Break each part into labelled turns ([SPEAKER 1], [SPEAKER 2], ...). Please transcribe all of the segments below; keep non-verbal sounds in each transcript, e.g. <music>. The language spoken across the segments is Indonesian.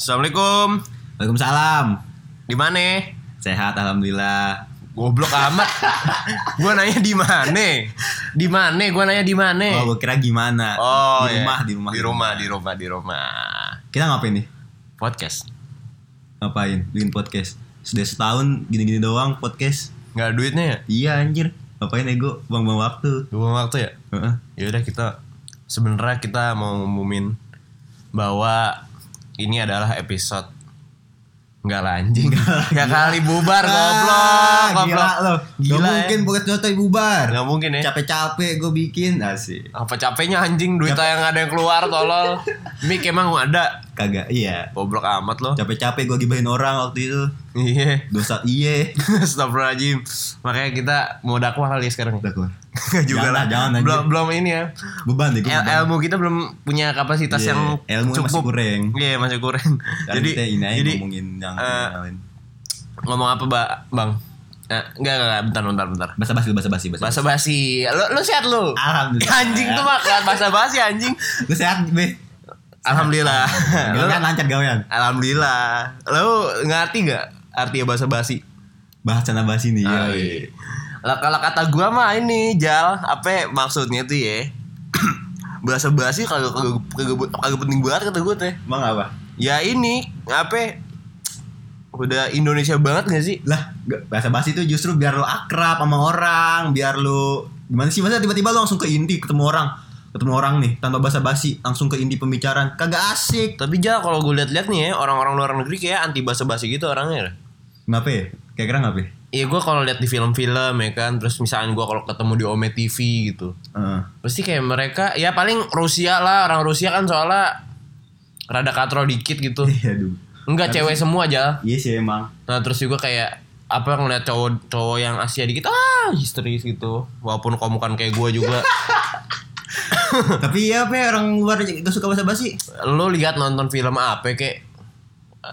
[SPEAKER 1] Assalamualaikum.
[SPEAKER 2] Waalaikumsalam.
[SPEAKER 1] Di mana?
[SPEAKER 2] Sehat alhamdulillah.
[SPEAKER 1] Goblok amat. <laughs> gua nanya di mana? Di mana? Gua nanya di mana?
[SPEAKER 2] Oh, gue kira gimana?
[SPEAKER 1] Oh,
[SPEAKER 2] di
[SPEAKER 1] iya.
[SPEAKER 2] rumah, di rumah.
[SPEAKER 1] Di rumah, di rumah, di rumah.
[SPEAKER 2] Kita ngapain nih?
[SPEAKER 1] Podcast.
[SPEAKER 2] Ngapain? Bikin podcast. Sudah setahun gini-gini doang podcast.
[SPEAKER 1] Nggak ada duitnya ya?
[SPEAKER 2] Iya anjir. Ngapain ego? Buang-buang waktu.
[SPEAKER 1] Dua waktu ya?
[SPEAKER 2] Heeh.
[SPEAKER 1] Ya udah kita sebenarnya kita mau ngumumin bahwa ini adalah episode Enggak lah anjing. Ya kali bubar goblok.
[SPEAKER 2] Ah,
[SPEAKER 1] Goblok.
[SPEAKER 2] Gila lo.
[SPEAKER 1] Gila
[SPEAKER 2] Gak
[SPEAKER 1] ya.
[SPEAKER 2] mungkin podcast Jotoy bubar.
[SPEAKER 1] Nggak mungkin ya.
[SPEAKER 2] Capek-capek gue bikin. Asik.
[SPEAKER 1] Apa capeknya anjing duit yang ada yang keluar tolol. <laughs> Mik emang ada.
[SPEAKER 2] Kagak. Iya.
[SPEAKER 1] Goblok amat loh.
[SPEAKER 2] Capek-capek gue gibahin orang waktu itu.
[SPEAKER 1] Iya.
[SPEAKER 2] Dosa iye. <laughs>
[SPEAKER 1] Astagfirullahaladzim. Makanya kita mau dakwah kali ya sekarang.
[SPEAKER 2] Udah
[SPEAKER 1] Enggak juga
[SPEAKER 2] Jangan
[SPEAKER 1] lah.
[SPEAKER 2] jangan, anjing.
[SPEAKER 1] belum belum ini ya.
[SPEAKER 2] Beban deh.
[SPEAKER 1] El- ilmu kita belum punya kapasitas
[SPEAKER 2] Iya,
[SPEAKER 1] yang
[SPEAKER 2] ilmu
[SPEAKER 1] cukup.
[SPEAKER 2] masih kurang.
[SPEAKER 1] Iya, masih kurang.
[SPEAKER 2] Jadi
[SPEAKER 1] jadi
[SPEAKER 2] kita ini
[SPEAKER 1] jadi
[SPEAKER 2] ngomongin yang
[SPEAKER 1] eh,
[SPEAKER 2] lain.
[SPEAKER 1] ngomong apa, Ba- Bang? Eh, enggak, enggak, enggak, bentar, bentar, bentar.
[SPEAKER 2] Basa basi, basa basi, basa.
[SPEAKER 1] Bahasa basi. Lu lu sehat lu?
[SPEAKER 2] Alhamdulillah.
[SPEAKER 1] Anjing tuh mah bahasa basi anjing.
[SPEAKER 2] Gue sehat, be.
[SPEAKER 1] Alhamdulillah. Lu-
[SPEAKER 2] Gawean lancar gawean.
[SPEAKER 1] Alhamdulillah. Lu ngerti nggak artinya bahasa basi?
[SPEAKER 2] Bahas cana basi nih. Ya.
[SPEAKER 1] iya. Lah kalau kata gua mah ini Jal, apa maksudnya tuh ya? <clears throat> bahasa basi kagak kagak penting banget kata gua teh.
[SPEAKER 2] Emang apa?
[SPEAKER 1] Ya ini apa? Udah Indonesia banget gak sih?
[SPEAKER 2] Lah, bahasa basi itu justru biar lo akrab sama orang, biar lo gimana sih masa tiba-tiba lo langsung ke inti ketemu orang, ketemu orang nih tanpa bahasa basi langsung ke inti pembicaraan, kagak asik.
[SPEAKER 1] Tapi Jal kalau gue lihat-lihat nih ya orang-orang luar negeri kayak anti bahasa basi gitu orangnya.
[SPEAKER 2] Kenapa ya? Kira-kira kenapa ya?
[SPEAKER 1] Iya gue kalau lihat di film-film ya kan, terus misalnya gue kalau ketemu di Ome TV gitu,
[SPEAKER 2] Heeh.
[SPEAKER 1] pasti kayak mereka ya paling Rusia lah orang Rusia kan soalnya rada katro dikit gitu. <laughs>
[SPEAKER 2] Iya, aduh.
[SPEAKER 1] Enggak cewek semua aja.
[SPEAKER 2] Iya sih emang.
[SPEAKER 1] Nah terus juga kayak apa ngeliat cowok cowok yang Asia dikit ah histeris gitu. Walaupun kamu kan kayak gue juga. <laughs>
[SPEAKER 2] Tapi ya apa ya, orang luar gak suka bahasa basi?
[SPEAKER 1] Lo lihat nonton film apa kayak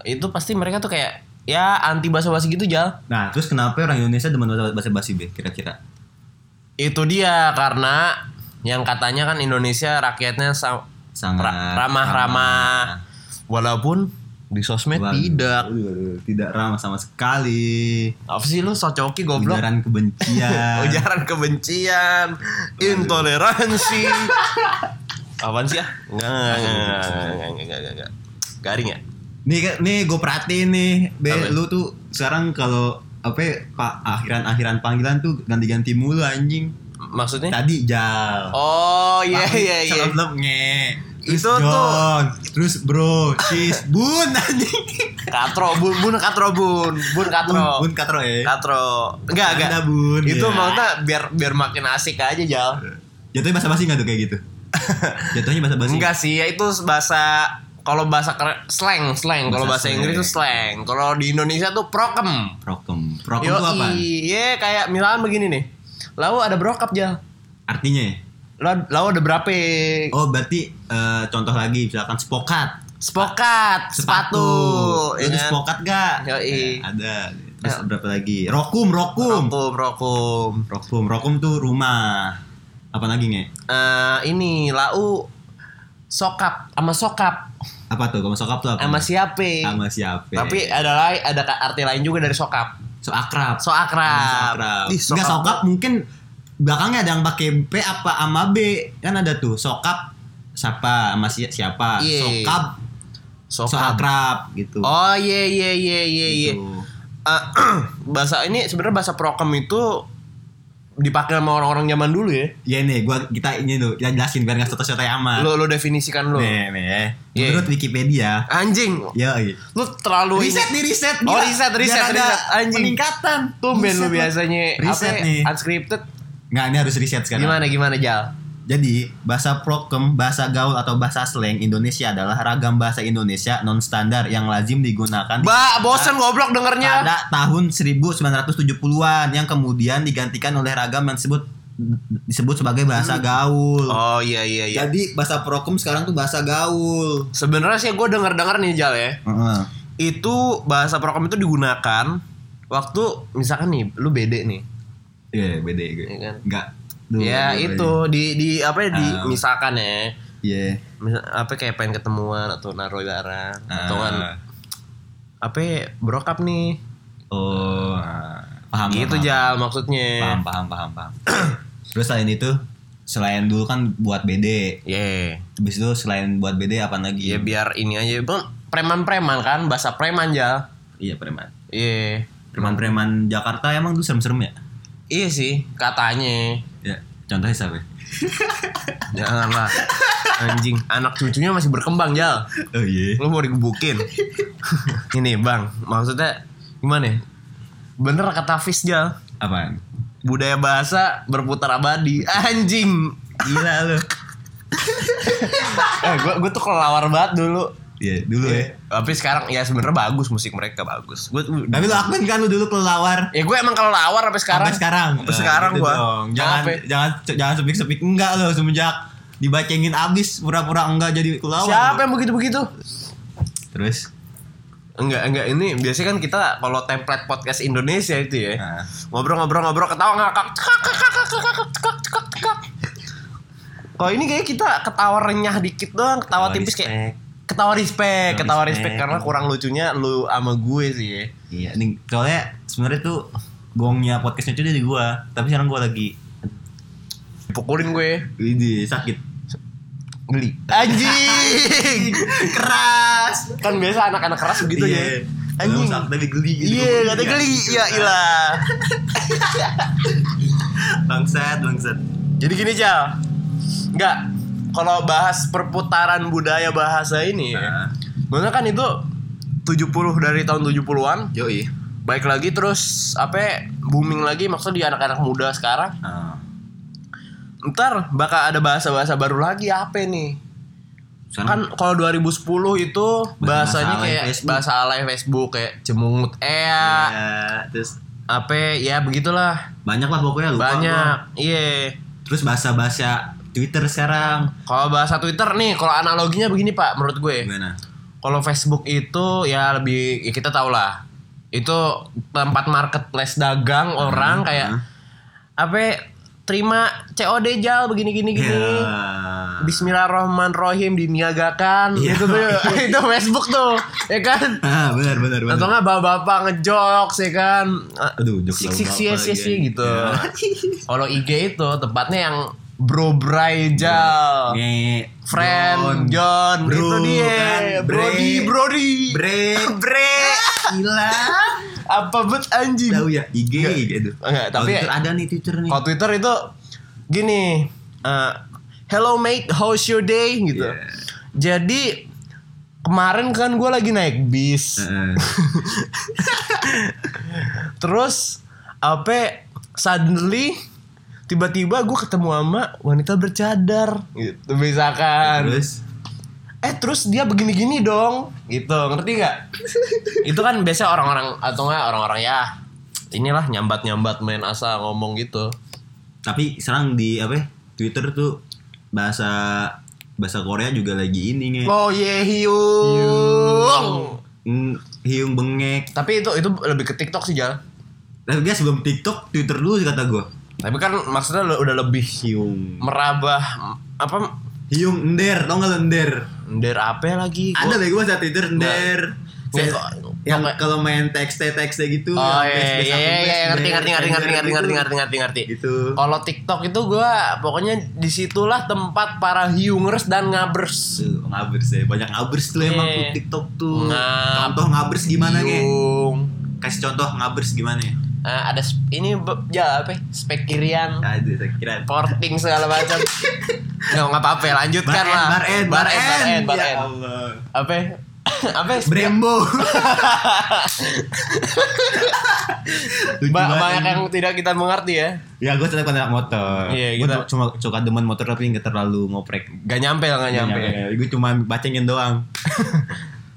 [SPEAKER 1] itu pasti mereka tuh kayak ya anti bahasa basi gitu jal.
[SPEAKER 2] Nah, terus kenapa orang Indonesia demen bahasa basi be? Kira-kira?
[SPEAKER 1] Itu dia karena yang katanya kan Indonesia rakyatnya sa-
[SPEAKER 2] Sangat
[SPEAKER 1] ra- ramah-ramah. Walaupun di sosmed
[SPEAKER 2] Waduh,
[SPEAKER 1] tidak.
[SPEAKER 2] tidak ramah sama sekali.
[SPEAKER 1] Apa sih lu socoki goblok?
[SPEAKER 2] Ujaran kebencian. <laughs>
[SPEAKER 1] Ujaran kebencian, intoleransi. <laughs> Apaan sih ya? Enggak, enggak, enggak, enggak, enggak, enggak. Garing ya?
[SPEAKER 2] Nih, nih gue perhatiin nih, be,
[SPEAKER 1] Apa?
[SPEAKER 2] lu tuh sekarang kalau apa ya, pak akhiran-akhiran panggilan tuh ganti-ganti mulu anjing.
[SPEAKER 1] Maksudnya?
[SPEAKER 2] Tadi jal.
[SPEAKER 1] Oh iya iya iya.
[SPEAKER 2] Sebelum nge. Terus
[SPEAKER 1] Itu tuh-
[SPEAKER 2] John, terus bro, sis, bun anjing.
[SPEAKER 1] Katro, bun, bun katro bun, bun katro.
[SPEAKER 2] Bun, bun katro ya.
[SPEAKER 1] Katro. Enggak, enggak.
[SPEAKER 2] Anda, Bun,
[SPEAKER 1] Itu
[SPEAKER 2] ya.
[SPEAKER 1] maksudnya biar biar makin asik aja, Jal.
[SPEAKER 2] Jatuhnya bahasa basi nggak tuh kayak gitu? <laughs> Jatuhnya bahasa basi.
[SPEAKER 1] Enggak sih, ya itu bahasa kalau bahasa keren- slang, slang. Kalau
[SPEAKER 2] Bahasa
[SPEAKER 1] bahasa Inggris itu slang. Kalau di Indonesia tuh prokem.
[SPEAKER 2] Prokem. Prokem
[SPEAKER 1] Yo,
[SPEAKER 2] tuh apa?
[SPEAKER 1] iya kayak misalnya begini nih. Lalu ada brokap Jal.
[SPEAKER 2] Artinya ya?
[SPEAKER 1] Lalu, ada berapa?
[SPEAKER 2] Oh berarti eh, contoh lagi misalkan spokat.
[SPEAKER 1] Spokat, sepatu,
[SPEAKER 2] Lu
[SPEAKER 1] ya
[SPEAKER 2] ada
[SPEAKER 1] kan?
[SPEAKER 2] spokat gak?
[SPEAKER 1] Yoi.
[SPEAKER 2] Eh, ada. Terus
[SPEAKER 1] Ya.
[SPEAKER 2] berapa lagi? Rokum, rokum.
[SPEAKER 1] Rokum, rokum.
[SPEAKER 2] Rokum, rokum tuh rumah. Apa lagi nge?
[SPEAKER 1] Eh, ini lau sokap sama sokap
[SPEAKER 2] Apa tuh? Kamu sokap tuh apa?
[SPEAKER 1] sama siapa?
[SPEAKER 2] Sama siapa?
[SPEAKER 1] Tapi ada lain ada arti lain juga dari sokap.
[SPEAKER 2] so akrab.
[SPEAKER 1] So akrab.
[SPEAKER 2] So akrab.
[SPEAKER 1] Ih,
[SPEAKER 2] Enggak sokap mungkin belakangnya ada yang pakai P apa sama B. Kan ada tuh sokap siapa sama si- siapa.
[SPEAKER 1] Iya.
[SPEAKER 2] Sokap so
[SPEAKER 1] Sokap.
[SPEAKER 2] akrab gitu.
[SPEAKER 1] Oh iya iya iya iya iya.
[SPEAKER 2] Gitu.
[SPEAKER 1] Eh, <clears throat> bahasa ini sebenarnya bahasa prokem itu dipakai sama orang-orang zaman dulu ya.
[SPEAKER 2] Ya nih, gua kita ini tuh kita jelasin biar nggak soto-soto amat.
[SPEAKER 1] Lo lo definisikan lo.
[SPEAKER 2] Nih, nih.
[SPEAKER 1] Iya.
[SPEAKER 2] Menurut Wikipedia,
[SPEAKER 1] Anjing.
[SPEAKER 2] ya iya.
[SPEAKER 1] Lu terlalu ini-
[SPEAKER 2] Riset nih riset.
[SPEAKER 1] Oh, riset, riset,
[SPEAKER 2] Biar ada
[SPEAKER 1] riset. Anjing.
[SPEAKER 2] Peningkatan.
[SPEAKER 1] Tumben lu biasanya
[SPEAKER 2] Riset
[SPEAKER 1] apa,
[SPEAKER 2] nih.
[SPEAKER 1] unscripted.
[SPEAKER 2] Nggak, ini harus riset sekarang.
[SPEAKER 1] Gimana gimana Jal?
[SPEAKER 2] Jadi, bahasa prokem, bahasa gaul atau bahasa slang Indonesia adalah ragam bahasa Indonesia non standar yang lazim digunakan di
[SPEAKER 1] Ba, bosen goblok dengernya.
[SPEAKER 2] pada tahun 1970-an yang kemudian digantikan oleh ragam yang disebut disebut sebagai bahasa gaul.
[SPEAKER 1] Oh iya iya iya.
[SPEAKER 2] Jadi bahasa prokem sekarang tuh bahasa gaul.
[SPEAKER 1] Sebenarnya sih gue denger-denger nih Jal ya.
[SPEAKER 2] Heeh.
[SPEAKER 1] Itu bahasa prokem itu digunakan waktu misalkan nih lu bede nih.
[SPEAKER 2] Iya, beda gue.
[SPEAKER 1] Iya kan?
[SPEAKER 2] Enggak. Duh,
[SPEAKER 1] ya
[SPEAKER 2] duh,
[SPEAKER 1] itu di di apa ya di
[SPEAKER 2] Ah.
[SPEAKER 1] misalkan ya
[SPEAKER 2] Iya.
[SPEAKER 1] Misal, apa kayak pengen ketemuan atau naruh barang atau kan apa ya, brokap nih
[SPEAKER 2] Oh, paham.
[SPEAKER 1] gitu
[SPEAKER 2] paham.
[SPEAKER 1] jal maksudnya
[SPEAKER 2] Paham, paham, paham, paham. Terus selain itu, selain dulu kan buat BD.
[SPEAKER 1] Ye,
[SPEAKER 2] Habis itu selain buat BD apa lagi?
[SPEAKER 1] ya biar ini aja bang preman-preman kan bahasa preman jal
[SPEAKER 2] Iya, preman.
[SPEAKER 1] iya
[SPEAKER 2] Preman-preman Jakarta emang tuh serem-serem ya?
[SPEAKER 1] Iya sih katanya
[SPEAKER 2] Ya, contohnya siapa? <laughs>
[SPEAKER 1] janganlah anjing anak cucunya masih berkembang jal
[SPEAKER 2] Oh iya.
[SPEAKER 1] lu mau digebukin <laughs> ini bang maksudnya gimana ya? bener kata Fis jal
[SPEAKER 2] Apaan?
[SPEAKER 1] budaya bahasa berputar abadi anjing
[SPEAKER 2] Gila lu. <laughs>
[SPEAKER 1] eh gue gue tuh kelawar banget dulu
[SPEAKER 2] Iya, dulu ya.
[SPEAKER 1] tapi sekarang ya sebenarnya bagus musik mereka bagus gue
[SPEAKER 2] Tapi lu akuin kan lu dulu kelelawar.
[SPEAKER 1] ya gue emang kelawar sampai sekarang
[SPEAKER 2] Sampai sekarang.
[SPEAKER 1] sampai sekarang
[SPEAKER 2] gitu
[SPEAKER 1] gue
[SPEAKER 2] dong. Jangan
[SPEAKER 1] Apa?
[SPEAKER 2] jangan jangan sepik-sepik enggak lo semenjak dibacengin abis pura-pura enggak jadi kelelawar.
[SPEAKER 1] siapa yang begitu begitu
[SPEAKER 2] Terus
[SPEAKER 1] enggak enggak ini biasanya kan kita kalau template podcast Indonesia itu ya
[SPEAKER 2] Nah.
[SPEAKER 1] ngobrol-ngobrol-ngobrol ketawa ngakak kalau ini kayak kita ketawa renyah dikit doang ketawa tipis kayak. Ketawa respect
[SPEAKER 2] Ketawa
[SPEAKER 1] ketawa
[SPEAKER 2] respect.
[SPEAKER 1] respect karena kurang lucunya lu sama gue sih ya
[SPEAKER 2] Iya, nih soalnya sebenarnya tuh gongnya podcastnya itu dari gua, tapi sekarang gua lagi
[SPEAKER 1] pukulin gue
[SPEAKER 2] ini sakit.
[SPEAKER 1] geli anjing <laughs>
[SPEAKER 2] Keras.
[SPEAKER 1] kan biasa anak-anak keras begitu
[SPEAKER 2] Iya.
[SPEAKER 1] ya anjing
[SPEAKER 2] tapi geli gitu.
[SPEAKER 1] iya kata geli ya ilah <laughs>
[SPEAKER 2] Bangsat, bangsat.
[SPEAKER 1] jadi gini Jal nggak kalau bahas perputaran budaya bahasa ini
[SPEAKER 2] Nah.
[SPEAKER 1] Maksudnya kan itu 70 dari tahun 70-an
[SPEAKER 2] Yoi.
[SPEAKER 1] Baik lagi terus apa ya, booming lagi maksudnya di anak-anak muda sekarang
[SPEAKER 2] Ah.
[SPEAKER 1] Ntar bakal ada bahasa-bahasa baru lagi apa nih
[SPEAKER 2] Sekarang
[SPEAKER 1] Kan kalau 2010 itu
[SPEAKER 2] Bahasa
[SPEAKER 1] bahasanya kayak
[SPEAKER 2] Facebook.
[SPEAKER 1] bahasa alay Facebook Kayak cemungut ea
[SPEAKER 2] ya, terus
[SPEAKER 1] Apa ya begitulah
[SPEAKER 2] banyak lah pokoknya lupa.
[SPEAKER 1] Banyak Iya
[SPEAKER 2] Terus bahasa-bahasa Twitter sekarang
[SPEAKER 1] Kalau bahasa Twitter nih Kalau analoginya begini pak menurut gue
[SPEAKER 2] gimana?
[SPEAKER 1] Kalau Facebook itu ya lebih ya kita tahu lah. Itu tempat marketplace dagang orang kayak
[SPEAKER 2] hmm.
[SPEAKER 1] apa ya, terima COD jal begini gini gini.
[SPEAKER 2] Ya.
[SPEAKER 1] Bismillahirrahmanirrahim diniagakan
[SPEAKER 2] Iya.
[SPEAKER 1] itu tuh <laughs> itu Facebook tuh ya kan
[SPEAKER 2] Ah, benar benar benar.
[SPEAKER 1] atau nggak bapak-bapak ngejokes ya kan
[SPEAKER 2] Aduh, jokes
[SPEAKER 1] sik sik sih gitu
[SPEAKER 2] Ya.
[SPEAKER 1] kalau IG itu tempatnya yang bro bray jal
[SPEAKER 2] Nge
[SPEAKER 1] friend John,
[SPEAKER 2] Bro,
[SPEAKER 1] itu dia
[SPEAKER 2] kan,
[SPEAKER 1] Brody. Brody
[SPEAKER 2] Bre.
[SPEAKER 1] bre
[SPEAKER 2] Gila. <laughs>
[SPEAKER 1] apa bet anjing
[SPEAKER 2] Tahu ya IG gitu.
[SPEAKER 1] Enggak, tapi
[SPEAKER 2] Twitter ada nih Twitter nih.
[SPEAKER 1] kalau Twitter itu gini eh, hello mate how's your day gitu
[SPEAKER 2] Iya.
[SPEAKER 1] jadi kemarin kan gue lagi naik bis
[SPEAKER 2] Heeh. <laughs>
[SPEAKER 1] terus apa suddenly tiba-tiba gue ketemu sama wanita bercadar gitu misalkan
[SPEAKER 2] Terus
[SPEAKER 1] eh terus dia begini-gini dong gitu ngerti nggak <laughs> itu kan biasa orang-orang atau enggak orang-orang ya inilah nyambat-nyambat main asa ngomong gitu
[SPEAKER 2] tapi sekarang di apa? ya, Twitter tuh bahasa bahasa Korea juga lagi ini nge.
[SPEAKER 1] oh ye hiung
[SPEAKER 2] Mm, hiung bengek.
[SPEAKER 1] tapi itu itu lebih ke TikTok sih Jal
[SPEAKER 2] Tapi sebelum TikTok, Twitter dulu sih kata gue.
[SPEAKER 1] Tapi kan maksudnya lo udah lebih
[SPEAKER 2] Hiung.
[SPEAKER 1] merabah apa
[SPEAKER 2] Hiung ender, tau gak ender?
[SPEAKER 1] der apa lagi Gua-
[SPEAKER 2] Ada bego bahasa Twitter ender. Yang kalau main teks teks gitu.
[SPEAKER 1] Oh iya iya iya iya ngerti
[SPEAKER 2] ender,
[SPEAKER 1] ngerti ngerti ngerti
[SPEAKER 2] ender
[SPEAKER 1] ngerti ngerti
[SPEAKER 2] gitu.
[SPEAKER 1] ngerti ngerti ngerti
[SPEAKER 2] Gitu.
[SPEAKER 1] Kalau TikTok itu gua pokoknya di situlah tempat para hiungers dan ngabers.
[SPEAKER 2] Ngabers ya. Banyak ngabers tuh emang
[SPEAKER 1] Iya.
[SPEAKER 2] TikTok tuh. Contoh ngabers gimana?
[SPEAKER 1] Hiung.
[SPEAKER 2] Kasih contoh ngabers gimana ya?
[SPEAKER 1] Eh, ada ini ya apa? ya? Spek kirian,
[SPEAKER 2] Aduh, saya kira.
[SPEAKER 1] porting segala macam. <laughs> Nggak nggak apa-apa, lanjutkan
[SPEAKER 2] Bar
[SPEAKER 1] lah.
[SPEAKER 2] bar end,
[SPEAKER 1] bar end, bar end, bar
[SPEAKER 2] Ya
[SPEAKER 1] end. Apa? ya? <laughs> apa? ya?
[SPEAKER 2] Brembo. <laughs>
[SPEAKER 1] Ba- banyak yang tidak kita mengerti ya.
[SPEAKER 2] Ya gue tetap anak motor.
[SPEAKER 1] Iya,
[SPEAKER 2] Gue cuma suka demen motor tapi nggak terlalu ngoprek.
[SPEAKER 1] Gak nyampe lah, gak nyampe.
[SPEAKER 2] Gue cuma bacengin doang.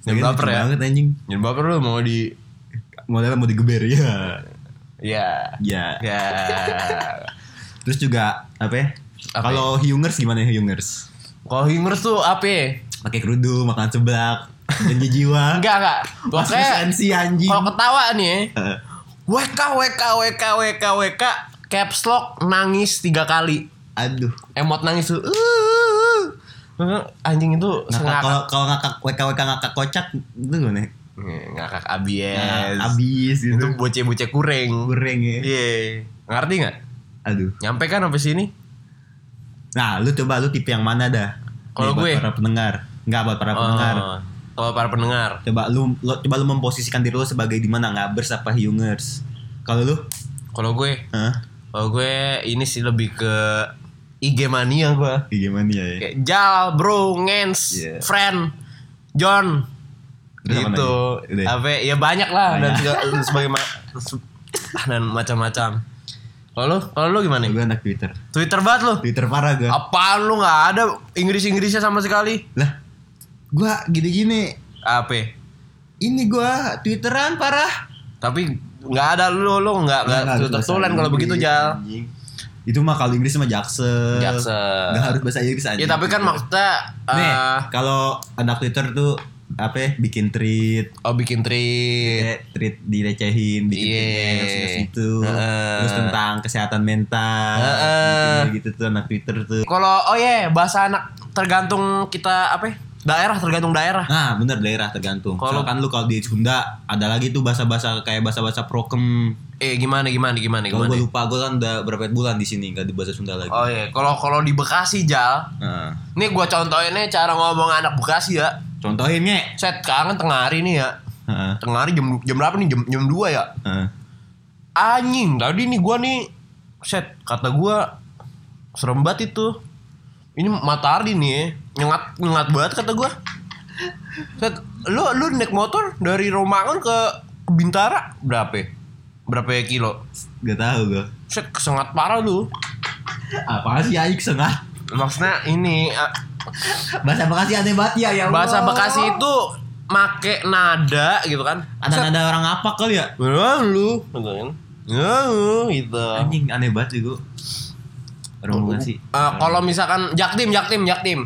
[SPEAKER 1] Baper
[SPEAKER 2] lucu
[SPEAKER 1] ya.
[SPEAKER 2] banget anjing.
[SPEAKER 1] Baper lu mau di
[SPEAKER 2] Modalnya mau digeber ya.
[SPEAKER 1] Ya
[SPEAKER 2] Ya.
[SPEAKER 1] ya <laughs>
[SPEAKER 2] Terus juga apa ya? Kalau Hyungers gimana ya Hyungers?
[SPEAKER 1] Kalau hingers tuh apa? ya?
[SPEAKER 2] Pakai kerudung, makan seblak, janji jiwa. <laughs>
[SPEAKER 1] Enggak enggak. Pokoknya
[SPEAKER 2] sensi anjing.
[SPEAKER 1] kalau ketawa nih ya,
[SPEAKER 2] Eh,
[SPEAKER 1] WK WK WK WK WK caps lock nangis tiga kali.
[SPEAKER 2] Aduh.
[SPEAKER 1] Emot nangis tuh. "Uh." Anjing itu
[SPEAKER 2] kalau kalau ngakak WKWK ngakak kocak itu gimana?
[SPEAKER 1] Ngakak abies.
[SPEAKER 2] Nah, abis gitu.
[SPEAKER 1] Itu bocah-bocah kuring.
[SPEAKER 2] goreng ya.
[SPEAKER 1] Iya. Ngerti nggak?
[SPEAKER 2] Aduh.
[SPEAKER 1] Nyampe kan sampai sini?
[SPEAKER 2] Nah, lu coba lu tipe yang mana dah?
[SPEAKER 1] Kalau gue?
[SPEAKER 2] para pendengar. Enggak buat para pendengar.
[SPEAKER 1] Oh, Kalau para pendengar.
[SPEAKER 2] Coba lu, lu coba lu memposisikan diri lu sebagai di mana ngabers apa hyungers. Kalau lu?
[SPEAKER 1] Kalau gue,
[SPEAKER 2] Hah?
[SPEAKER 1] kalau gue ini sih lebih ke IG mania gue.
[SPEAKER 2] Iya, Gimana ya?
[SPEAKER 1] Kayak Jal, Bro, Ngens,
[SPEAKER 2] Iya.
[SPEAKER 1] Friend, John. Gitu.
[SPEAKER 2] Udah.
[SPEAKER 1] Apa ya banyak lah dan
[SPEAKER 2] Banyak.
[SPEAKER 1] segala- dan sebagai ma- se- ah, dan macam-macam. Kalau lu, kalau lu gimana?
[SPEAKER 2] Gue anak Twitter.
[SPEAKER 1] Twitter banget lu.
[SPEAKER 2] Twitter parah gue.
[SPEAKER 1] Apaan lu nggak ada Inggris-Inggrisnya sama sekali?
[SPEAKER 2] Lah, gua gini-gini.
[SPEAKER 1] Apa?
[SPEAKER 2] Ini gua Twitteran parah.
[SPEAKER 1] Tapi nggak ada lu lu nggak nggak
[SPEAKER 2] harus
[SPEAKER 1] Twitter
[SPEAKER 2] bahasa
[SPEAKER 1] tulen kalau
[SPEAKER 2] Inggris,
[SPEAKER 1] begitu jal.
[SPEAKER 2] Itu mah kalau Inggris mah jaksel.
[SPEAKER 1] Jaksel.
[SPEAKER 2] Gak harus bahasa Inggris aja.
[SPEAKER 1] Ya tapi kan maksudnya
[SPEAKER 2] Nih,
[SPEAKER 1] eh,
[SPEAKER 2] kalau anak Twitter tuh apa ya, bikin tweet
[SPEAKER 1] oh bikin tweet.
[SPEAKER 2] kayak tweet direcehin bikin yeah. gitu
[SPEAKER 1] Heeh.
[SPEAKER 2] terus tentang kesehatan mental
[SPEAKER 1] Heeh.
[SPEAKER 2] gitu, gitu tuh anak Twitter tuh
[SPEAKER 1] Kalau oh ya bahasa anak tergantung kita apa? ya? Daerah tergantung daerah.
[SPEAKER 2] nah bener daerah tergantung Kalau- kan lu kalau di Sunda ada lagi tuh bahasa-bahasa kayak bahasa-bahasa prokem
[SPEAKER 1] Eh gimana gimana gimana
[SPEAKER 2] kalau
[SPEAKER 1] gimana?
[SPEAKER 2] gue lupa gue kan udah berapa bulan di sini nggak di bahasa Sunda lagi
[SPEAKER 1] Oh iya, kalau kalau di Bekasi Jal,
[SPEAKER 2] Nah,
[SPEAKER 1] nih gua contohinnya cara ngomong anak Bekasi ya.
[SPEAKER 2] Contohin nge
[SPEAKER 1] Set sekarang kan tengah hari nih ya.
[SPEAKER 2] Heeh.
[SPEAKER 1] Tengah hari jam jam berapa nih? Jam jam 2 ya.
[SPEAKER 2] Heeh.
[SPEAKER 1] Anjing, tadi nih gua nih set kata gua serem banget itu. Ini matahari nih ya. Nyengat nyengat banget kata gua. Set, lu lu naik motor dari Romangun ke ke Bintara berapa? ya? Berapa ya kilo?
[SPEAKER 2] Gak tahu gue
[SPEAKER 1] Set kesengat parah lu.
[SPEAKER 2] apa sih Aik sengah
[SPEAKER 1] Maksudnya ini
[SPEAKER 2] bahasa Bekasi aneh banget ya ya
[SPEAKER 1] bahasa
[SPEAKER 2] Allah.
[SPEAKER 1] Bekasi itu make nada gitu kan.
[SPEAKER 2] ada ada orang apa kali ya
[SPEAKER 1] lu, gitu kan. Ya gitu.
[SPEAKER 2] anjing aneh banget gue orang Bekasi
[SPEAKER 1] Eh, kalau misalkan Jaktim, Jaktim, Jaktim.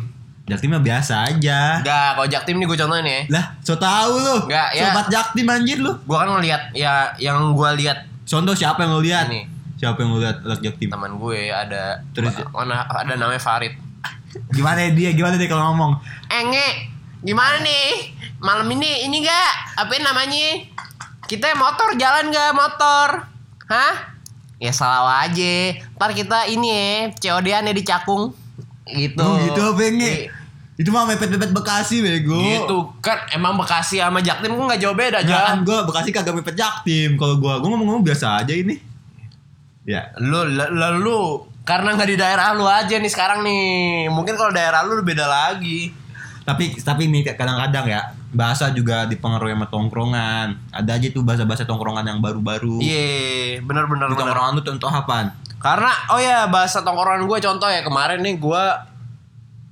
[SPEAKER 2] Jaktim mah biasa aja
[SPEAKER 1] Enggak, kalau Jaktim nih gue contohin ya.
[SPEAKER 2] lah so tau lu
[SPEAKER 1] Nggak, ya.
[SPEAKER 2] sobat Jaktim anjir lu
[SPEAKER 1] Gue kan ngeliat ya yang gue lihat
[SPEAKER 2] contoh siapa yang lu lihat
[SPEAKER 1] Ini.
[SPEAKER 2] siapa yang lu lihat anak Jaktim
[SPEAKER 1] teman gue ada
[SPEAKER 2] Terus?
[SPEAKER 1] mana ada namanya Farid.
[SPEAKER 2] Gimana dia gimana dia kalau ngomong
[SPEAKER 1] Enge, gimana nih? Malam ini ini enggak apa namanya? Kita motor jalan gak motor? Hah? Ya salah aja. Ntar kita ini ya, COD-an ya di Cakung. Gitu.
[SPEAKER 2] Oh, gitu apa nge
[SPEAKER 1] I-
[SPEAKER 2] itu mah mepet-mepet Bekasi bego
[SPEAKER 1] Gitu kan emang Bekasi sama Jaktim kan gak jauh beda
[SPEAKER 2] Nah,
[SPEAKER 1] aja.
[SPEAKER 2] gue Bekasi kagak mepet Jaktim kalau gue gue ngomong-ngomong biasa aja ini ya
[SPEAKER 1] Lu lu, lu karena nggak di daerah lu aja nih sekarang nih. Mungkin kalau daerah lu beda lagi.
[SPEAKER 2] tapi tapi ini kadang-kadang ya bahasa juga dipengaruhi sama tongkrongan ada aja tuh bahasa-bahasa tongkrongan yang baru-baru
[SPEAKER 1] Iya,
[SPEAKER 2] di
[SPEAKER 1] bener.
[SPEAKER 2] tongkrongan lu contoh apaan
[SPEAKER 1] Karena oh ya bahasa tongkrongan gue contoh ya kemarin nih gue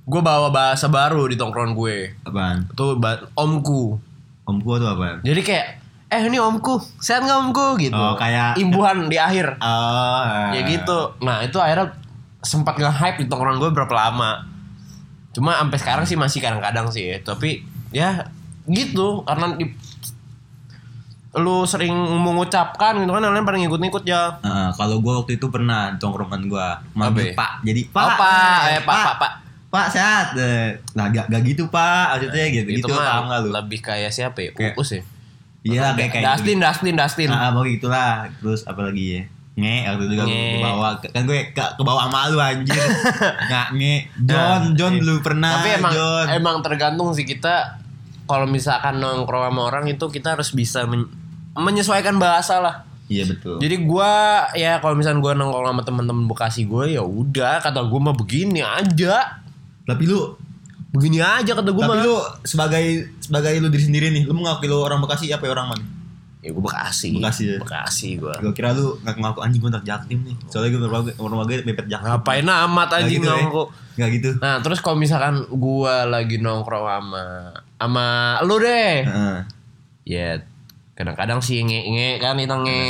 [SPEAKER 1] gue bawa bahasa baru di tongkrongan gue.
[SPEAKER 2] apaan
[SPEAKER 1] ba- omku.
[SPEAKER 2] om gua tuh apaan
[SPEAKER 1] Jadi kayak eh ini omku, sehat nggak omku gitu.
[SPEAKER 2] Oh, kayak-
[SPEAKER 1] imbuhan di akhir. <laughs>
[SPEAKER 2] oh
[SPEAKER 1] Ya gitu. Nah, itu akhirnya sempat nge-hype di tongkrongan gue berapa lama. Cuma sampai sekarang sih masih kadang-kadang sih, tapi ya gitu karena di lu sering mengucapkan gitu kan kalian pada ngikut-ngikut ya.
[SPEAKER 2] Heeh, kalau gua waktu itu pernah tongkrongan gua manggil
[SPEAKER 1] ya?
[SPEAKER 2] pak jadi pak
[SPEAKER 1] Oh, Pak. Eh, Pak, Pak, Pak.
[SPEAKER 2] pak sehat Eh, nah gak, gak gitu pak maksudnya gitu
[SPEAKER 1] itu
[SPEAKER 2] gitu paham
[SPEAKER 1] mah
[SPEAKER 2] gak lu
[SPEAKER 1] lebih kayak siapa ya? Uus ya?
[SPEAKER 2] Iya kayak kayak
[SPEAKER 1] Dustin, Dustin, Dustin.
[SPEAKER 2] Ah, mau gitulah. Terus apa lagi ya? Nge, waktu itu
[SPEAKER 1] Nge.
[SPEAKER 2] ke bawah. Kan gue ke, ke bawah sama lu anjir. <laughs> Nggak nge. John,
[SPEAKER 1] Nah,
[SPEAKER 2] John
[SPEAKER 1] iya.
[SPEAKER 2] dulu pernah.
[SPEAKER 1] Tapi emang
[SPEAKER 2] John.
[SPEAKER 1] emang tergantung sih kita kalau misalkan nongkrong sama orang itu kita harus bisa men- menyesuaikan bahasa lah.
[SPEAKER 2] Iya betul.
[SPEAKER 1] Jadi gua ya kalau misalkan gua nongkrong sama teman-teman Bekasi gue ya udah kata gua mah begini aja.
[SPEAKER 2] tapi lu
[SPEAKER 1] Begini aja kata gua
[SPEAKER 2] tapi lu sebagai sebagai lu diri sendiri nih, lu mengakui lu orang Bekasi apa ya orang mana?
[SPEAKER 1] Ya gua Bekasi.
[SPEAKER 2] Bekasi ya?
[SPEAKER 1] Bekasi gua.
[SPEAKER 2] Gue kira lu ngaku-ngaku anjing gue anak Jaktim nih. Soalnya gue gue rumah gue mepet Jaktim.
[SPEAKER 1] Ngapain amat
[SPEAKER 2] Nggak
[SPEAKER 1] anjing
[SPEAKER 2] gitu, ya?
[SPEAKER 1] ngaku.
[SPEAKER 2] Nggak gitu.
[SPEAKER 1] Nah, terus kalau misalkan gua lagi nongkrong sama sama lu deh.
[SPEAKER 2] Heeh.
[SPEAKER 1] Ya kadang-kadang sih nge-nge kan itu nge.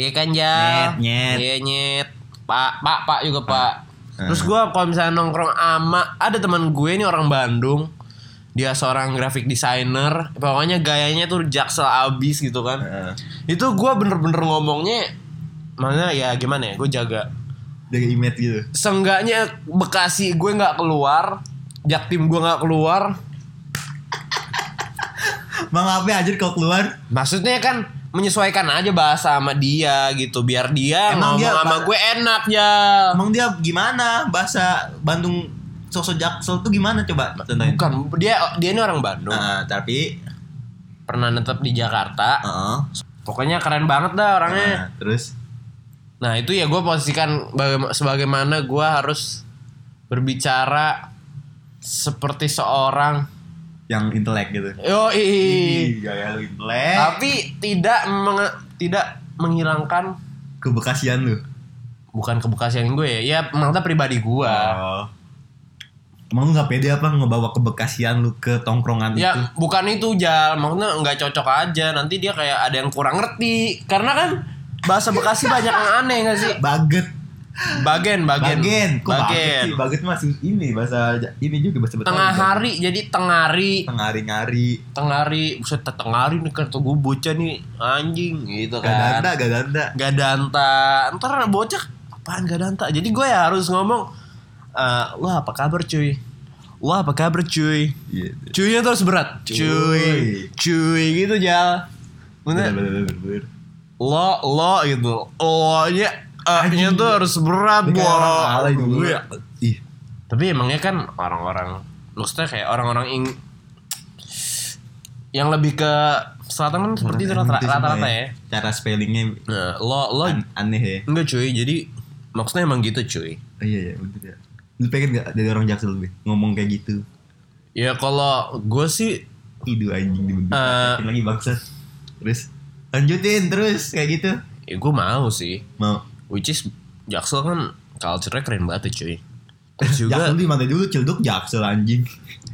[SPEAKER 1] Iya kan ja.
[SPEAKER 2] Nyet, nyet.
[SPEAKER 1] Iya nyet. Pak, pak, pak juga pak. Terus gua kalau misalnya nongkrong ama ada teman gue ini orang Bandung. Dia seorang graphic designer. Pokoknya gayanya tuh jaksel abis gitu kan.
[SPEAKER 2] Heeh.
[SPEAKER 1] Itu gua bener-bener ngomongnya mana ya gimana ya? Gue jaga.
[SPEAKER 2] Dari image gitu.
[SPEAKER 1] Seenggaknya Bekasi gue nggak keluar. Jaktim gue nggak keluar.
[SPEAKER 2] Bang apa aja kalau keluar?
[SPEAKER 1] Maksudnya kan menyesuaikan aja bahasa sama dia gitu biar dia
[SPEAKER 2] Emang
[SPEAKER 1] ngomong
[SPEAKER 2] dia
[SPEAKER 1] sama gue enak ya.
[SPEAKER 2] Emang dia gimana bahasa Bandung sosok Jaksel tuh gimana coba contohin?
[SPEAKER 1] Bukan dia dia ini orang Bandung.
[SPEAKER 2] Nah, tapi
[SPEAKER 1] Pernah netap di Jakarta.
[SPEAKER 2] Heeh.
[SPEAKER 1] Pokoknya keren banget dah orangnya.
[SPEAKER 2] Nah, terus
[SPEAKER 1] Nah itu ya gue posisikan baga- sebagaimana gue harus berbicara seperti seorang
[SPEAKER 2] yang intelek gitu.
[SPEAKER 1] yo
[SPEAKER 2] gaya lu intelek.
[SPEAKER 1] tapi tidak menge- tidak menghilangkan
[SPEAKER 2] Kebekasian lu.
[SPEAKER 1] bukan kebekasian gue ya ya maksudnya pribadi gue
[SPEAKER 2] Oh. Emang lu gak pede apa ngebawa kebekasian lu ke tongkrongan
[SPEAKER 1] ya
[SPEAKER 2] itu?
[SPEAKER 1] bukan itu jal maksudnya nggak cocok aja nanti dia kayak ada yang kurang ngerti karena kan bahasa Bekasi banyak yang aneh gak sih
[SPEAKER 2] Baget.
[SPEAKER 1] Bagen bagen
[SPEAKER 2] Bagen. Kok
[SPEAKER 1] bagen?
[SPEAKER 2] Baget masih ini bahasa ini juga bahasa Betawi.
[SPEAKER 1] tengah hari jadi tengari
[SPEAKER 2] Tengari-ngari.
[SPEAKER 1] tengari buset tengari nih kan gue bocah nih anjing gitu kan
[SPEAKER 2] danda, gak danda.
[SPEAKER 1] gak danta ntar bocah apaan gak danta jadi gue ya harus ngomong eh wah apa kabar cuy wah apa kabar cuy
[SPEAKER 2] Iya.
[SPEAKER 1] cuynya terus berat
[SPEAKER 2] Cuy.
[SPEAKER 1] cuy cuy gitu jal
[SPEAKER 2] Bener,
[SPEAKER 1] bener,
[SPEAKER 2] bener, bener.
[SPEAKER 1] lo lo gitu lo nya eh nya tuh harus berat wah
[SPEAKER 2] Ih,
[SPEAKER 1] tapi emangnya kan orang-orang maksudnya kayak orang-orang ing yang lebih ke selatan kan seperti itu rata-rata ya.
[SPEAKER 2] Cara spellingnya
[SPEAKER 1] Nah, lo lo
[SPEAKER 2] an- aneh ya.
[SPEAKER 1] enggak cuy. Jadi maksudnya emang gitu cuy.
[SPEAKER 2] Oh, iya, iya, ya. Lu pengen gak dari orang Jaksel lebih ngomong kayak gitu?
[SPEAKER 1] Ya kalau gue sih
[SPEAKER 2] Idu anjing dibentuk
[SPEAKER 1] Eh.
[SPEAKER 2] lagi bangsat. Terus lanjutin terus kayak gitu.
[SPEAKER 1] ya gue mau sih.
[SPEAKER 2] Mau.
[SPEAKER 1] Which is Jaksel kan culture-nya keren banget ya, cuy. Terus juga
[SPEAKER 2] Jaksel di mana dulu Cilduk Jaksel anjing.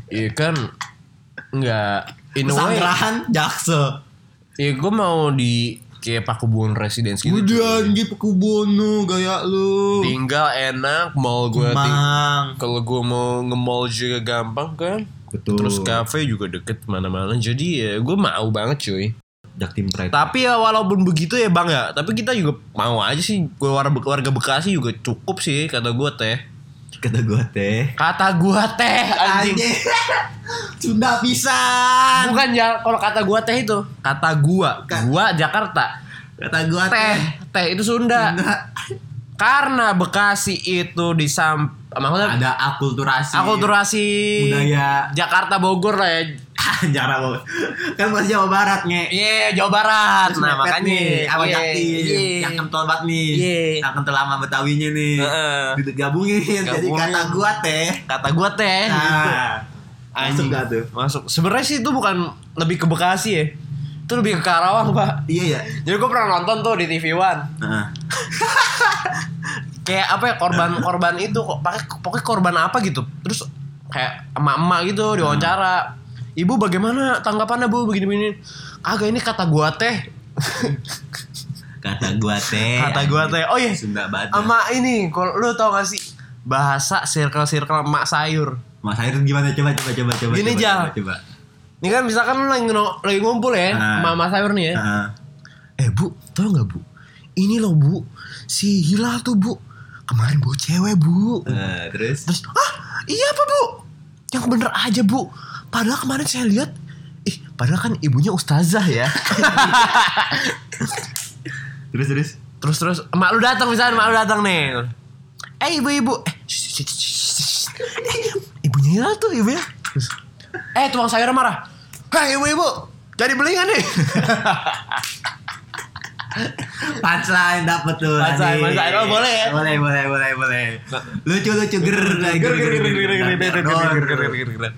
[SPEAKER 1] iya kan enggak in
[SPEAKER 2] Pesanggerahan Jaksel.
[SPEAKER 1] ya gue mau di kayak Pakubuwono Residence gitu.
[SPEAKER 2] Udah anjing Pekubono gaya lu.
[SPEAKER 1] Tinggal enak, mall gue
[SPEAKER 2] Mang.
[SPEAKER 1] kalau gue mau nge-mall juga gampang kan.
[SPEAKER 2] Betul.
[SPEAKER 1] Terus cafe juga deket mana-mana. Jadi ya gue mau banget cuy.
[SPEAKER 2] Jaktim Pride.
[SPEAKER 1] Tapi ya walaupun begitu ya bang ya. Tapi kita juga mau aja sih. Warga, warga Bekasi juga cukup sih kata gue teh.
[SPEAKER 2] Kata gua teh.
[SPEAKER 1] Kata gue teh anjing.
[SPEAKER 2] Sunda <laughs> pisan.
[SPEAKER 1] Bukan ya kalau kata gue teh itu. Kata gua.
[SPEAKER 2] Kan.
[SPEAKER 1] Gua Jakarta.
[SPEAKER 2] Kata gua
[SPEAKER 1] Teh. Teh itu Sunda.
[SPEAKER 2] Sunda.
[SPEAKER 1] Karena Bekasi itu di sam maksudnya
[SPEAKER 2] Ada akulturasi.
[SPEAKER 1] akulturasi
[SPEAKER 2] budaya.
[SPEAKER 1] Jakarta Bogor lah ya. <laughs>
[SPEAKER 2] Jarak lo. Kan masih Jawa Barat nge.
[SPEAKER 1] Iya, Jawa Barat.
[SPEAKER 2] Terus
[SPEAKER 1] nah, makanya
[SPEAKER 2] nih, apa
[SPEAKER 1] Iya,
[SPEAKER 2] Jaktim,
[SPEAKER 1] iya.
[SPEAKER 2] yang kental banget nih,
[SPEAKER 1] Iya.
[SPEAKER 2] yang kental lama Betawinya nih,
[SPEAKER 1] Heeh.
[SPEAKER 2] digabungin, jadi
[SPEAKER 1] Gabungin.
[SPEAKER 2] kata gua teh,
[SPEAKER 1] Kata gua teh. gitu.
[SPEAKER 2] nah, masuk
[SPEAKER 1] Anjing.
[SPEAKER 2] gak tuh?
[SPEAKER 1] Masuk. Sebenarnya sih itu bukan lebih ke Bekasi ya. Itu lebih ke Karawang, Pak.
[SPEAKER 2] Iya ya,
[SPEAKER 1] Jadi gue pernah nonton tuh di TV One.
[SPEAKER 2] Heeh.
[SPEAKER 1] Kayak apa ya korban korban itu kok pakai pokoknya korban apa gitu. Terus kayak emak-emak gitu diwawancara. Ibu bagaimana tanggapannya Bu begini-begini? Kagak ini kata gua teh. <laughs>
[SPEAKER 2] kata gua teh,
[SPEAKER 1] Kata gua teh. Oh iya.
[SPEAKER 2] Sunda banget.
[SPEAKER 1] Sama ini, kalau lu tau gak sih bahasa circle-circle emak sayur.
[SPEAKER 2] Mas Air gimana coba coba coba coba.
[SPEAKER 1] Gini,
[SPEAKER 2] coba. Coba, coba.
[SPEAKER 1] Ini kan misalkan lu lagi, lagi ngumpul ya,
[SPEAKER 2] Ah.
[SPEAKER 1] sama emak sayur nih ya.
[SPEAKER 2] Heeh.
[SPEAKER 1] Eh bu, tau gak bu? Ini loh bu, si Hilal tuh bu. Kemarin bawa cewek bu.
[SPEAKER 2] Eh, terus
[SPEAKER 1] Terus, ah iya apa bu? Yang bener aja bu. Padahal kemarin saya lihat, ih padahal kan ibunya ustazah ya. <laughs>
[SPEAKER 2] terus terus
[SPEAKER 1] terus terus emak lu datang misalnya emak lu datang nih. Eh eh shh, shh, shh. Eh, ibunya Hilal tuh ibu ya. Terus, eh tukang sayur marah. Hei ibu-ibu, jadi beli gak nih? <laughs>
[SPEAKER 2] punchline dapet tuh.
[SPEAKER 1] Punchline,
[SPEAKER 2] tadi.
[SPEAKER 1] punchline. Oh, boleh ya?
[SPEAKER 2] Boleh boleh boleh boleh. Lucu lucu ger ger ger ger ger ger ger.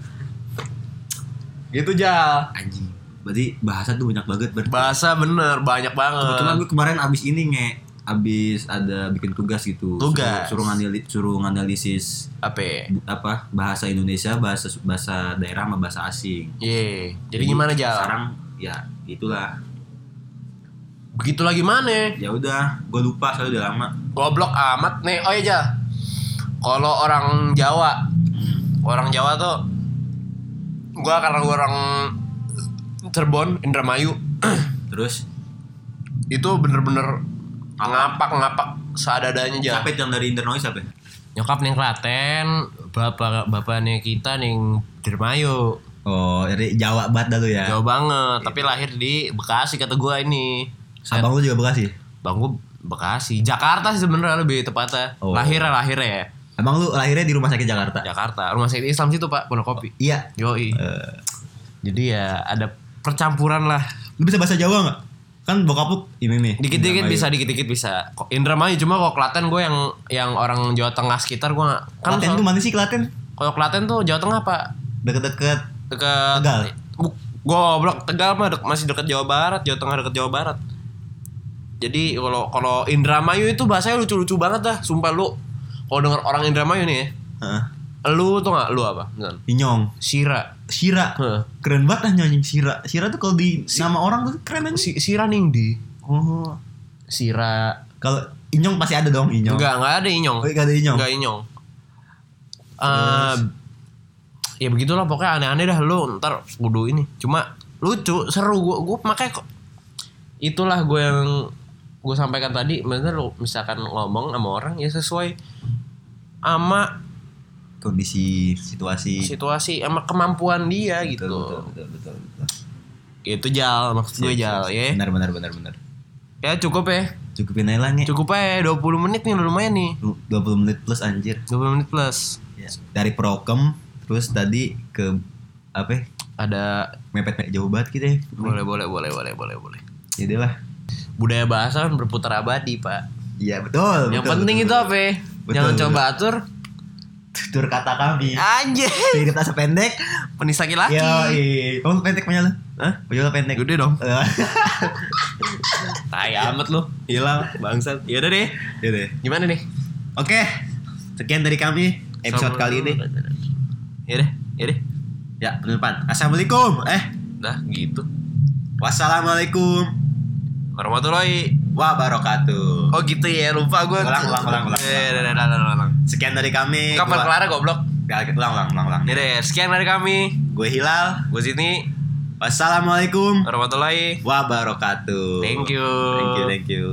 [SPEAKER 1] Gitu Jal.
[SPEAKER 2] Anjing. Berarti bahasa tuh banyak banget berarti.
[SPEAKER 1] Bahasa bener banyak banget.
[SPEAKER 2] Kebetulan gue kemarin abis ini nge abis ada bikin tugas gitu.
[SPEAKER 1] Tugas.
[SPEAKER 2] Suruh, suruh, nganali- suruh nganalisis
[SPEAKER 1] apa?
[SPEAKER 2] apa bahasa Indonesia, bahasa bahasa daerah sama bahasa asing.
[SPEAKER 1] Ye. Jadi gimana Jal?
[SPEAKER 2] Sekarang ya itulah.
[SPEAKER 1] Begitu lagi mana?
[SPEAKER 2] Ya udah, gue lupa soalnya udah lama.
[SPEAKER 1] Goblok amat nih. Oh iya. Kalau orang Jawa,
[SPEAKER 2] Hmm.
[SPEAKER 1] orang Jawa tuh gua karena gua orang Cirebon, Indramayu, <clears throat>
[SPEAKER 2] Terus
[SPEAKER 1] itu bener-bener ngapak-ngapak seadanya Jal.
[SPEAKER 2] siapa itu yang dari Indernoise siapa?
[SPEAKER 1] Nyokap nih Klaten, bapak bapaknya kita nih Dermayo.
[SPEAKER 2] Oh, dari Jawa banget dah lu ya.
[SPEAKER 1] Jauh banget, tapi lahir di Bekasi kata gua ini. Set.
[SPEAKER 2] Abang lu juga Bekasi.
[SPEAKER 1] Bang gua Bekasi, Jakarta sih sebenarnya lebih tepatnya.
[SPEAKER 2] Oh.
[SPEAKER 1] Lahirnya lahirnya ya.
[SPEAKER 2] Abang lu lahirnya di rumah sakit Jakarta.
[SPEAKER 1] Jakarta, rumah sakit Islam situ Pak, Pondok Kopi.
[SPEAKER 2] Iya.
[SPEAKER 1] Yoi.
[SPEAKER 2] Eh,
[SPEAKER 1] Jadi ya ada percampuran lah.
[SPEAKER 2] lu bisa bahasa Jawa nggak? Kan bokap lu ini nih.
[SPEAKER 1] Dikit-dikit bisa, dikit-dikit bisa. Indramayu cuma kok Klaten gue yang yang orang Jawa Tengah sekitar gue. Kan
[SPEAKER 2] Klaten tuh mana sih Klaten?
[SPEAKER 1] kalau Klaten tuh Jawa Tengah Pak.
[SPEAKER 2] Deket-deket
[SPEAKER 1] Dekat
[SPEAKER 2] Tegal.
[SPEAKER 1] Goblok Tegal mah dek- masih dekat Jawa Barat, Jawa Tengah dekat Jawa Barat. Jadi kalau kalau Indramayu itu bahasanya lucu-lucu banget dah, sumpah lu. Kalau denger orang Indramayu nih ya,
[SPEAKER 2] Heeh.
[SPEAKER 1] lu tuh nggak lu apa? Misalnya,
[SPEAKER 2] Inyong.
[SPEAKER 1] Sira.
[SPEAKER 2] Sira.
[SPEAKER 1] Heeh.
[SPEAKER 2] Keren banget lah nyanyi Sira. Sira tuh kalau di nama orang tuh keren aja.
[SPEAKER 1] Si, Sira Ningdi.
[SPEAKER 2] Oh.
[SPEAKER 1] Sira.
[SPEAKER 2] Kalau Inyong pasti ada dong Inyong.
[SPEAKER 1] Enggak, enggak ada Inyong.
[SPEAKER 2] Oh, nggak ada Inyong.
[SPEAKER 1] Enggak Inyong. Eh, ya begitulah pokoknya aneh-aneh dah lu ntar kudu ini. Cuma lucu, seru gua gua makanya kok itulah gue yang gue sampaikan tadi bener lu misalkan ngomong sama orang ya sesuai sama
[SPEAKER 2] Kondisi situasi.
[SPEAKER 1] situasi sama kemampuan dia gitu.
[SPEAKER 2] Betul, betul, betul, betul.
[SPEAKER 1] Itu jal maksud gue jal ya.
[SPEAKER 2] Benar, benar, benar, benar.
[SPEAKER 1] Ya cukup ya.
[SPEAKER 2] Cukupin aja lah nih.
[SPEAKER 1] Cukup aja 20 menit nih lumayan nih.
[SPEAKER 2] 20 menit plus anjir.
[SPEAKER 1] 20 menit plus.
[SPEAKER 2] Ya. Dari prokem terus tadi ke apa? ya?
[SPEAKER 1] Ada
[SPEAKER 2] Mepet jauh banget gitu ya.
[SPEAKER 1] boleh boleh boleh boleh boleh boleh.
[SPEAKER 2] Ya udah lah.
[SPEAKER 1] Budaya bahasa kan berputar abadi pak
[SPEAKER 2] Iya betul.
[SPEAKER 1] yang
[SPEAKER 2] betul,
[SPEAKER 1] penting
[SPEAKER 2] betul,
[SPEAKER 1] itu
[SPEAKER 2] betul.
[SPEAKER 1] apa ya?
[SPEAKER 2] Betul,
[SPEAKER 1] jangan
[SPEAKER 2] betul.
[SPEAKER 1] coba atur
[SPEAKER 2] Tutur kata kami.
[SPEAKER 1] anjir
[SPEAKER 2] Jadi kita sependek.
[SPEAKER 1] penista laki
[SPEAKER 2] Yo, kamu pendek punya lu?
[SPEAKER 1] Hah?
[SPEAKER 2] Punya lu pendek.
[SPEAKER 1] gede dong
[SPEAKER 2] Eh, <laughs>
[SPEAKER 1] tai amat lu hilang bangsat ya udah deh
[SPEAKER 2] Ya deh.
[SPEAKER 1] gimana nih
[SPEAKER 2] Oke. Sekian dari kami episode
[SPEAKER 1] Sama-
[SPEAKER 2] kali ini.
[SPEAKER 1] ya deh ya deh
[SPEAKER 2] Ya, penutupan. Assalamualaikum. Eh,
[SPEAKER 1] dah gitu
[SPEAKER 2] wassalamualaikum
[SPEAKER 1] warahmatullahi
[SPEAKER 2] wabarakatuh.
[SPEAKER 1] oh gitu ya lupa gue
[SPEAKER 2] Ulang, ulang, ulang, ulang.
[SPEAKER 1] udah, udah, udah, ulang.
[SPEAKER 2] Sekian dari kami.
[SPEAKER 1] kapan kelar goblok
[SPEAKER 2] Ya, ulang, ulang, ulang, ulang.
[SPEAKER 1] ya deh sekian dari kami
[SPEAKER 2] Gue Hilal.
[SPEAKER 1] gue sini
[SPEAKER 2] Wassalamualaikum
[SPEAKER 1] warahmatullahi
[SPEAKER 2] wabarakatuh.
[SPEAKER 1] thank you
[SPEAKER 2] Thank you, thank you.